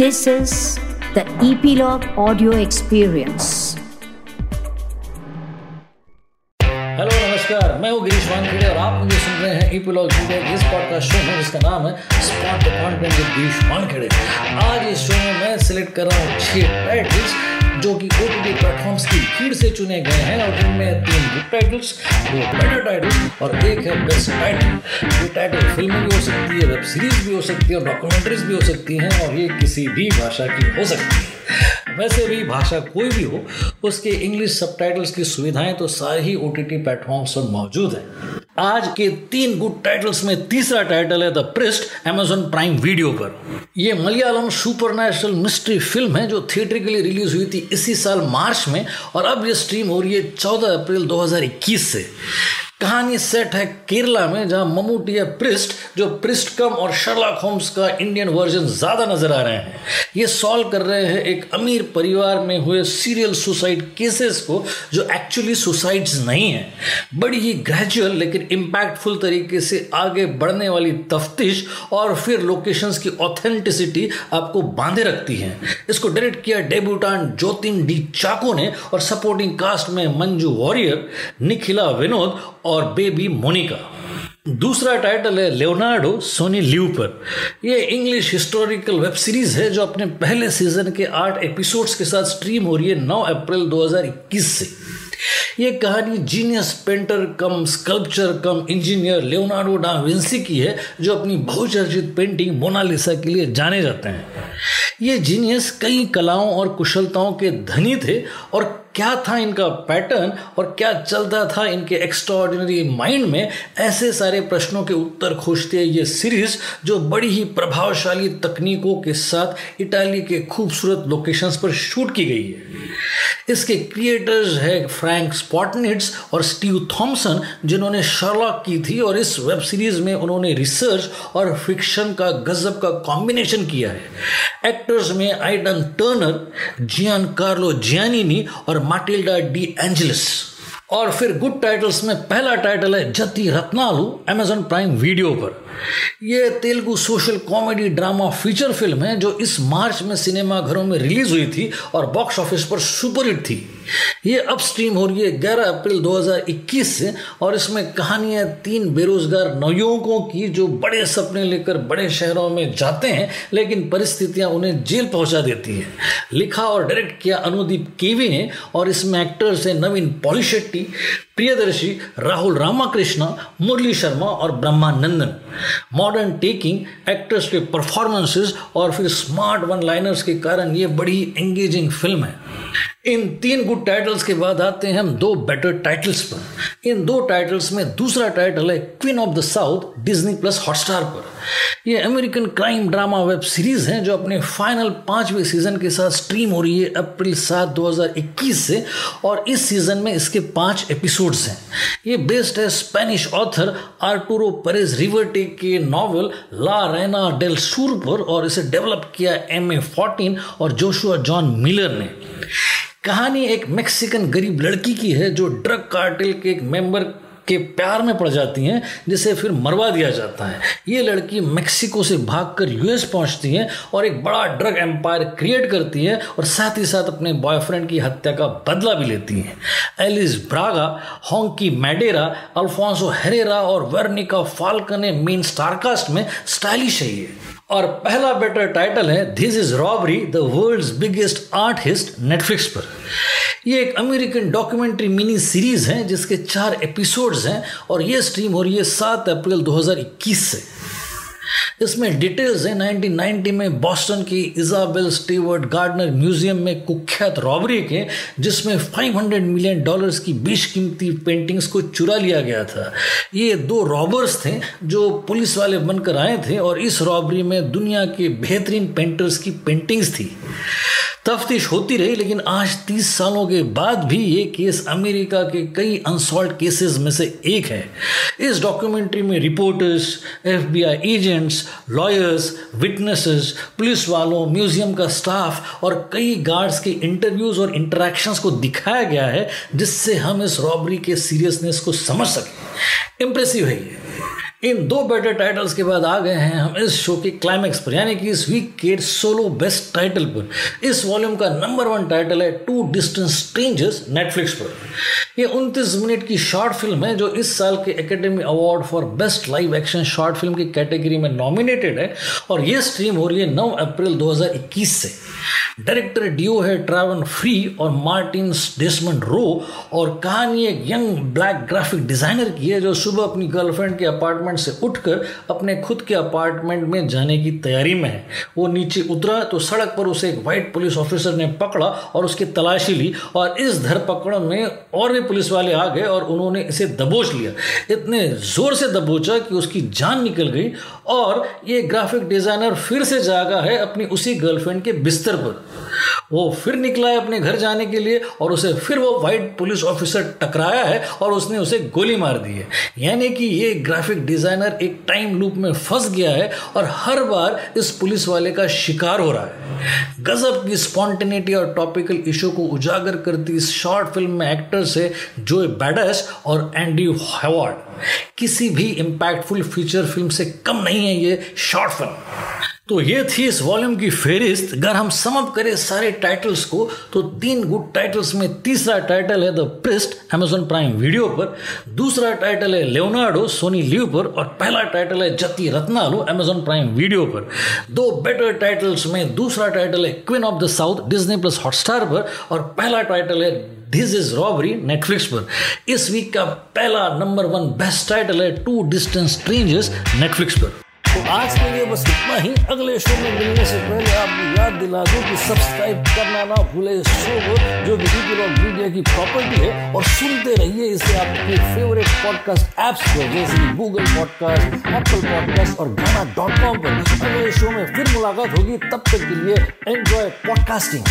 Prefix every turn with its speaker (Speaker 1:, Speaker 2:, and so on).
Speaker 1: This is the Epilogue Audio Experience.
Speaker 2: Hello नमस्कार। मैं हूँ गिरीश वानखेड़े और आप मुझे सुन रहे हैं ईपीलॉग मीडिया इस पॉडकास्ट शो में जिसका नाम है spot content with Girish Wankhede. आज इस शो में मैं सिलेक्ट कर रहा हूँ छह टाइटल्स जो कि ओ टी प्लेटफॉर्म्स की भीड़ से चुने गए हैं और जिनमें तीन गुड टाइटल्स दो बेटर टाइटल्स और एक है बेस्ट टाइटल टाइटल फ़िल्म भी हो सकती है वेब सीरीज़ भी हो सकती है डॉक्यूमेंट्रीज भी हो सकती हैं, और ये किसी भी भाषा की हो सकती है। वैसे भी भाषा कोई भी हो, उसके इंग्लिश सबटाइटल्स की सुविधाएँ तो सारे ही ओ टी टी प्लेटफॉर्म्स पर मौजूद है। आज के तीन गुड टाइटल्स में तीसरा टाइटल है the priest Amazon Prime Video पर। यह मलयालम सुपर मिस्ट्री फ़िल्म है, जो थिएटर के लिए रिलीज़ हुई थी इसी साल मार्च में, और अब ये स्ट्रीम हो रही है 14 अप्रैल 2021 से। कहानी सेट है केरला में, जहाँ ममूटी है प्रिस्ट, जो प्रिस्ट कम और शर्लॉक होम्स का इंडियन वर्जन ज़्यादा नज़र आ रहे हैं। ये सॉल्व कर रहे हैं एक अमीर परिवार में हुए सीरियल सुसाइड केसेस को, जो एक्चुअली सुसाइड्स नहीं है। बड़ी ही ग्रेजुअल लेकिन इम्पैक्टफुल तरीके से आगे बढ़ने वाली तफ्तीश और फिर लोकेशंस की ऑथेंटिसिटी आपको बांधे रखती है। इसको डायरेक्ट किया डेब्यूटान ज्योतिन डी चाको ने और सपोर्टिंग कास्ट में मंजू वॉरियर, निखिला विनोद और बेबी मोनिका। दूसरा टाइटल है लेोनार्डो सोनी ल्यू पर यह इंग्लिश हिस्टोरिकल वेब सीरीज़ है जो अपने पहले सीज़न के आठ एपिसोड्स के साथ स्ट्रीम हो रही है 9 अप्रैल 2021 से। ये कहानी genius painter cum sculptor cum engineer Leonardo da Vinci की है, जो अपनी बहुचर्चित पेंटिंग मोनालिसा के लिए जाने जाते हैं। ये जीनियस कई कलाओं और कुशलताओं के धनी थे और क्या था इनका पैटर्न और क्या चलता था इनके एक्स्ट्रॉर्डिनरी माइंड में? ऐसे सारे प्रश्नों के उत्तर खोजते हैं ये सीरीज़ जो बड़ी ही प्रभावशाली तकनीकों के साथ इटाली के खूबसूरत लोकेशंस पर शूट की गई है। इसके क्रिएटर्स है फ्रैंक स्पॉटनिट्स और स्टीव थॉमसन जिन्होंने शर्लॉक की थी और इस वेब सीरीज़ में उन्होंने रिसर्च और फिक्शन का, गजब का कॉम्बिनेशन किया है। एक्टर्स में Aidan Turner Giancarlo Giannini और माटिल्डा डी एंजलिस और फिर गुड टाइटल्स में पहला टाइटल है जति रत्नालू एमेजन प्राइम वीडियो पर. यह Telugu social comedy drama feature film है जो इस मार्च में सिनेमाघरों में रिलीज़ हुई थी और बॉक्स ऑफ़िस पर सुपरहिट थी। ये अब स्ट्रीम हो रही है। 11 अप्रैल 2021 से और इसमें कहानियाँ तीन बेरोजगार नवयुवकों की जो बड़े सपने लेकर बड़े शहरों में जाते हैं, लेकिन परिस्थितियाँ उन्हें जेल पहुँचा देती है। लिखा और डायरेक्ट किया अनुदीप केवी ने और इसमें एक्टर्स हैं नवीन पॉलिशेट्टी, प्रियदर्शी राहुल रामाकृष्ण, मुरली शर्मा और ब्रह्मानंदन। मॉडर्न टेकिंग एक्टर्स के परफॉर्मेंसेस और फिर स्मार्ट वन लाइनर्स के कारण ये बड़ी एंगेजिंग फ़िल्म है। इन तीन गुड टाइटल्स के बाद आते हैं हम दो बेटर टाइटल्स पर। इन दो टाइटल्स में दूसरा टाइटल है Queen of the South Disney Plus Hotstar पर। यह American crime drama web series है जो अपने फाइनल पाँचवें सीज़न के साथ स्ट्रीम हो रही है अप्रैल सात 2021 से, और इस सीज़न में इसके पाँच एपिसोड्स हैं। ये बेस्ड है Spanish author Arturo Perez Reverte के नॉवल ला रेना डेल सूर पर, और इसे डेवलप किया एम ए फोर्टीन और जोशुआ जॉन मिलर ने। कहानी एक मैक्सिकन गरीब लड़की की है जो ड्रग कार्टेल के एक मेंबर के प्यार में पड़ जाती हैं, जिसे फिर मरवा दिया जाता है। ये लड़की मेक्सिको से भागकर यूएस पहुँचती है और एक बड़ा ड्रग एम्पायर क्रिएट करती है और साथ ही साथ अपने बॉयफ्रेंड की हत्या का बदला भी लेती है। एलिस ब्रागा हॉन्की मैडेरा, अल्फोंसो हेरेरा और वर्निका फाल्कने मेन स्टारकास्ट में स्टाइलिश है ये। और पहला बेटर टाइटल है this is robbery the world biggest art heist Netflix पर। ये एक अमेरिकन डॉक्यूमेंट्री मिनी सीरीज़ है, जिसके चार एपिसोड्स हैं, और ये स्ट्रीम हो रही है सात अप्रैल 2021 से। इसमें डिटेल्स है। 1990 में बॉस्टन की इजाबेल स्टीवर्ट गार्डनर म्यूज़ियम में कुख्यात रॉबरी के, जिसमें 500 मिलियन डॉलर्स की बेशकीमती पेंटिंग्स को चुरा लिया गया था। ये दो रॉबर्स थे जो पुलिस वाले बनकर आए थे और इस रॉबरी में दुनिया के बेहतरीन पेंटर्स की पेंटिंग्स थी। तफ्तीश होती रही, लेकिन आज तीस सालों के बाद भी ये केस अमेरिका के कई अनसॉल्व केसेस में से एक है। इस डॉक्यूमेंट्री में reporters FBI agents lawyers witnesses police वालों म्यूज़ियम का स्टाफ और कई गार्ड्स के इंटरव्यूज़ और इंटरेक्शंस को दिखाया गया है, जिससे हम इस रॉबरी के सीरियसनेस को समझ सकें। इम्प्रेसिव है ये। इन दो बेटर टाइटल्स के बाद आ गए हैं हम इस शो के क्लाइमैक्स पर, यानी कि इस वीक के सोलो बेस्ट टाइटल पर। इस वॉल्यूम का नंबर वन टाइटल है टू डिस्टेंस स्ट्रेंजर्स नेटफ्लिक्स पर। यह उनतीस मिनट की शॉर्ट फ़िल्म है, जो इस साल के Academy award for best live action short film की कैटेगरी में नॉमिनेटेड है, और यह स्ट्रीम हो रही है नौ अप्रैल 2021 से। डायरेक्टर डियो है ट्रैवन फ्री और मार्टिन डेसमंड रो और कहानी एक यंग ब्लैक ग्राफिक डिज़ाइनर की है, जो सुबह अपनी गर्लफ्रेंड के अपार्टमेंट से उठकर अपने खुद के अपार्टमेंट में जाने की तैयारी में है। वो नीचे उतरा तो सड़क पर उसे एक वाइट पुलिस ऑफिसर ने पकड़ा और उसकी तलाशी ली और इस धरपकड़ में और भी पुलिस वाले आ गए और उन्होंने इसे दबोच लिया। इतने ज़ोर से दबोचा कि उसकी जान निकल गई और ये ग्राफिक डिज़ाइनर फिर से जागा है अपनी उसी गर्लफ्रेंड के बिस्तर पर। वो फिर निकला है अपने घर जाने के लिए और उसे फिर वो वाइट पुलिस ऑफिसर टकराया है और उसने उसे गोली मार दी है। यानी कि ये ग्राफिक डिज़ाइनर एक टाइम लूप में फंस गया है और हर बार इस पुलिस वाले का शिकार हो रहा है। गजब की स्पॉन्टेनिटी और टॉपिकल इशू को उजागर करती इस शॉर्ट फ़िल्म में एक्टर्स है जो बैडस और एंडी हैवार्ड किसी भी इम्पैक्टफुल फीचर फ़िल्म से कम नहीं है ये शॉर्ट फ़िल्म तो ये थी इस वॉल्यूम की फेरिस्त। अगर हम समअप करें सारे टाइटल्स को तो तीन गुड टाइटल्स में तीसरा टाइटल है the priest Amazon Prime Video पर। दूसरा टाइटल है लेओनार्डो सोनी लिव पर। और पहला टाइटल है जति रत्नालू अमेजोन प्राइम वीडियो पर। दो बेटर टाइटल्स में दूसरा टाइटल है Queen of the South Disney Plus Hotstar पर। और पहला टाइटल है दिस इज़ रॉबरी नेटफ्लिक्स पर। इस वीक का पहला नंबर वन बेस्ट टाइटल है टू डिस्टेंस स्ट्रेंजर्स नेटफ्लिक्स पर। आज के लिए बस इतना ही। अगले शो में मिलने से पहले आपको याद दिला दूँ कि सब्सक्राइब करना ना भूले शो को, जो डिजिटल और मीडिया की प्रॉपर्टी है, और सुनते रहिए इसे आपके फेवरेट पॉडकास्ट एप्स पर जैसे गूगल पॉडकास्ट एप्पल पॉडकास्ट और गाना डॉट कॉम पर। अगले शो में फिर मुलाकात होगी। तब तक के लिए एंजॉय पॉडकास्टिंग